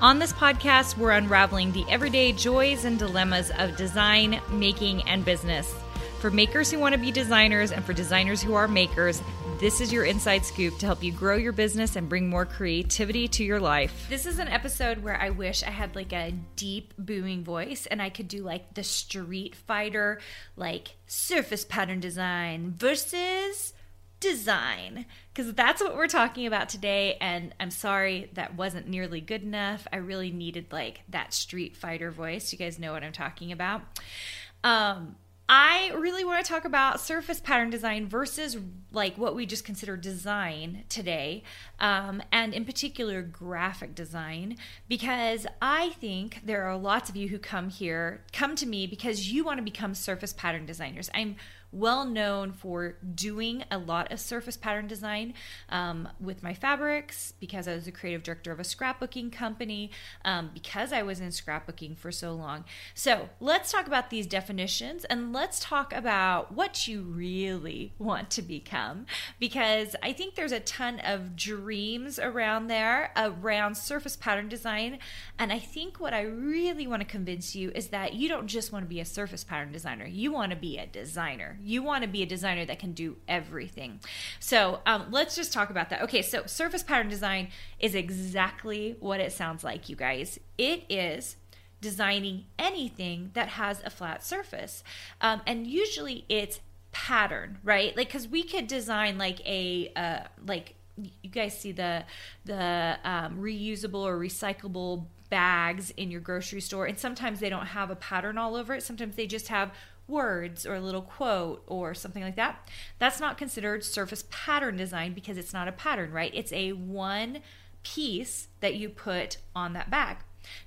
On this podcast, we're unraveling the everyday joys and dilemmas of design, making, and business. For makers who want to be designers and for designers who are makers, this is your inside scoop to help you grow your business and bring more creativity to your life. This is an episode where I wish I had like a deep, booming voice and I could do like the Street Fighter, like surface pattern design versus design. Because that's what we're talking about today and i'm sorry that wasn't nearly good enough. I really needed like that street fighter voice. You guys know what i'm talking about. Um I really want to talk about surface pattern design versus like what we just consider design today, um, and in particular graphic design, because I think there are lots of you who come here, come to me because you want to become surface pattern designers. I'm well known for doing a lot of surface pattern design um, with my fabrics because I was a creative director of a scrapbooking company, um, because I was in scrapbooking for so long. So let's talk about these definitions and let's talk about what you really want to become because I think there's a ton of dreams around there around surface pattern design. And I think what I really want to convince you is that you don't just want to be a surface pattern designer, you want to be a designer you want to be a designer that can do everything. So um, let's just talk about that. Okay, so surface pattern design is exactly what it sounds like, you guys. It is designing anything that has a flat surface. Um, and usually it's pattern, right? Like, because we could design like a, uh, like, you guys see the the um, reusable or recyclable bags in your grocery store and sometimes they don't have a pattern all over it sometimes they just have words or a little quote or something like that. That's not considered surface pattern design because it's not a pattern, right? It's a one piece that you put on that bag.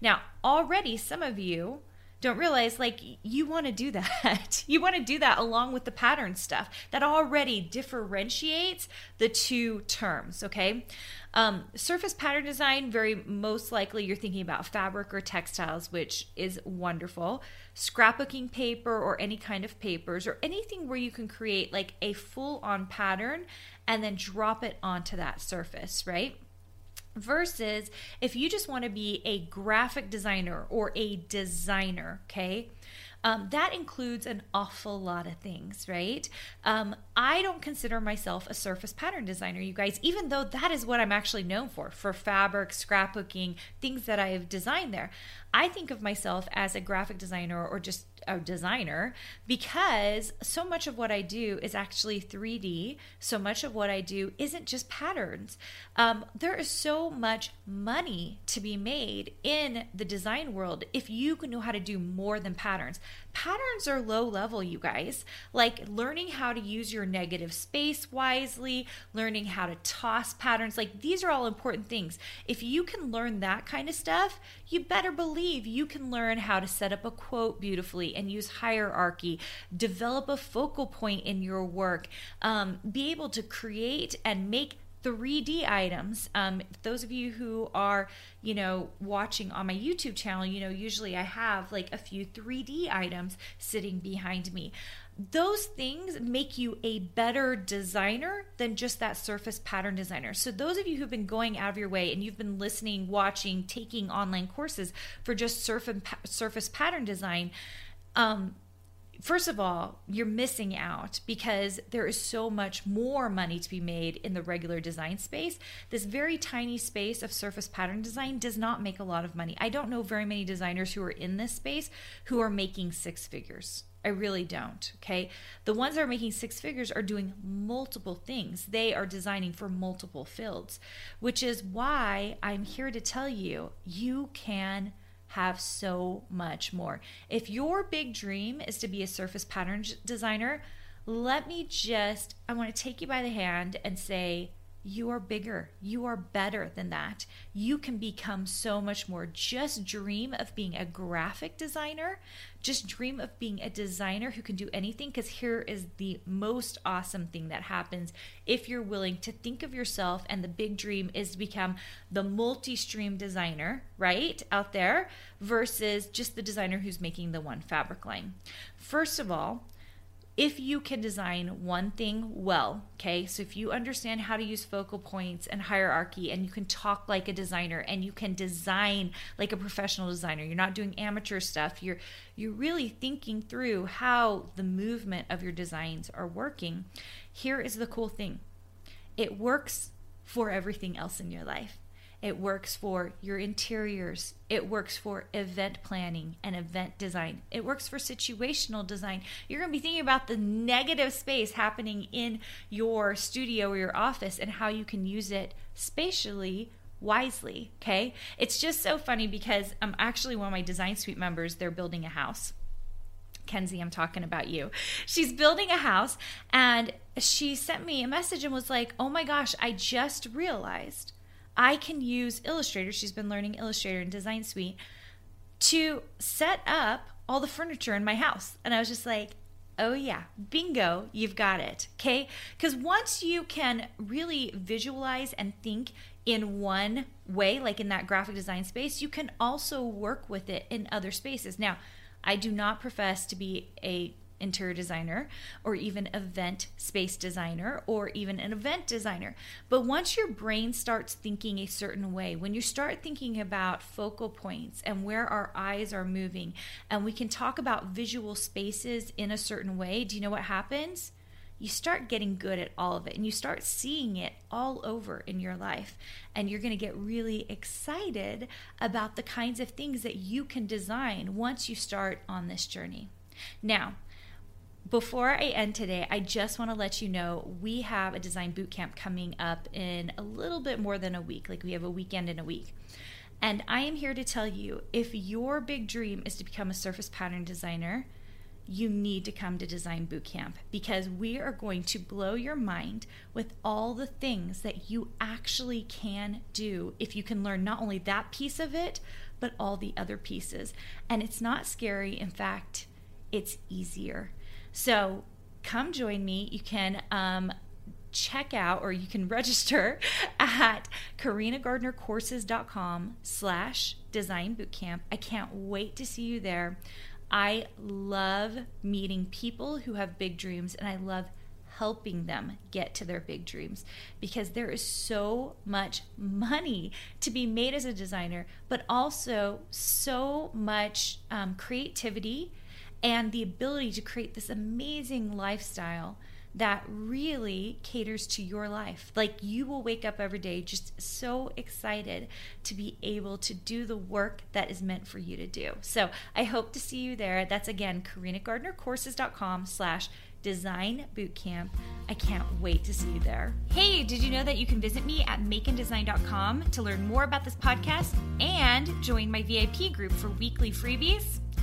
Now, already some of you don't realize like you want to do that. you want to do that along with the pattern stuff. That already differentiates the two terms, okay? Um, surface pattern design, very most likely you're thinking about fabric or textiles, which is wonderful. Scrapbooking paper or any kind of papers or anything where you can create like a full on pattern and then drop it onto that surface, right? Versus if you just want to be a graphic designer or a designer, okay? Um, that includes an awful lot of things, right? Um, I don't consider myself a surface pattern designer, you guys, even though that is what I'm actually known for, for fabric, scrapbooking, things that I have designed there. I think of myself as a graphic designer or just a designer because so much of what I do is actually 3D. So much of what I do isn't just patterns. Um, there is so much money to be made in the design world if you can know how to do more than patterns. Patterns are low level, you guys. Like learning how to use your negative space wisely, learning how to toss patterns. Like these are all important things. If you can learn that kind of stuff, you better believe you can learn how to set up a quote beautifully and use hierarchy, develop a focal point in your work, um, be able to create and make 3D items. Um, those of you who are, you know, watching on my YouTube channel, you know, usually I have like a few 3D items sitting behind me those things make you a better designer than just that surface pattern designer. So, those of you who've been going out of your way and you've been listening, watching, taking online courses for just surface, surface pattern design, um, first of all, you're missing out because there is so much more money to be made in the regular design space. This very tiny space of surface pattern design does not make a lot of money. I don't know very many designers who are in this space who are making six figures. I really don't. Okay. The ones that are making six figures are doing multiple things. They are designing for multiple fields, which is why I'm here to tell you you can have so much more. If your big dream is to be a surface pattern designer, let me just, I want to take you by the hand and say, you are bigger. You are better than that. You can become so much more. Just dream of being a graphic designer. Just dream of being a designer who can do anything. Because here is the most awesome thing that happens if you're willing to think of yourself. And the big dream is to become the multi stream designer, right? Out there versus just the designer who's making the one fabric line. First of all, if you can design one thing well, okay, so if you understand how to use focal points and hierarchy and you can talk like a designer and you can design like a professional designer, you're not doing amateur stuff, you're you're really thinking through how the movement of your designs are working. Here is the cool thing. It works for everything else in your life. It works for your interiors. It works for event planning and event design. It works for situational design. You're going to be thinking about the negative space happening in your studio or your office and how you can use it spatially wisely. Okay. It's just so funny because I'm actually one of my design suite members, they're building a house. Kenzie, I'm talking about you. She's building a house and she sent me a message and was like, Oh my gosh, I just realized I can use Illustrator. She's been learning Illustrator and Design Suite to set up all the furniture in my house. And I was just like, oh yeah, bingo, you've got it. Okay? Because once you can really visualize and think in one way, like in that graphic design space, you can also work with it in other spaces. Now, I do not profess to be a interior designer or even event space designer or even an event designer. But once your brain starts thinking a certain way, when you start thinking about focal points and where our eyes are moving, and we can talk about visual spaces in a certain way, do you know what happens? You start getting good at all of it and you start seeing it all over in your life. And you're going to get really excited about the kinds of things that you can design once you start on this journey. Now, before I end today, I just want to let you know we have a design boot camp coming up in a little bit more than a week. Like we have a weekend in a week. And I am here to tell you if your big dream is to become a surface pattern designer, you need to come to Design Bootcamp because we are going to blow your mind with all the things that you actually can do if you can learn not only that piece of it, but all the other pieces. And it's not scary. In fact, it's easier. So come join me. You can um, check out or you can register at karinagardnercourses.com slash design bootcamp. I can't wait to see you there. I love meeting people who have big dreams and I love helping them get to their big dreams because there is so much money to be made as a designer, but also so much um, creativity and the ability to create this amazing lifestyle that really caters to your life. Like you will wake up every day just so excited to be able to do the work that is meant for you to do. So I hope to see you there. That's again, karinagardnercourses.com slash design bootcamp. I can't wait to see you there. Hey, did you know that you can visit me at makeanddesign.com to learn more about this podcast and join my VIP group for weekly freebies?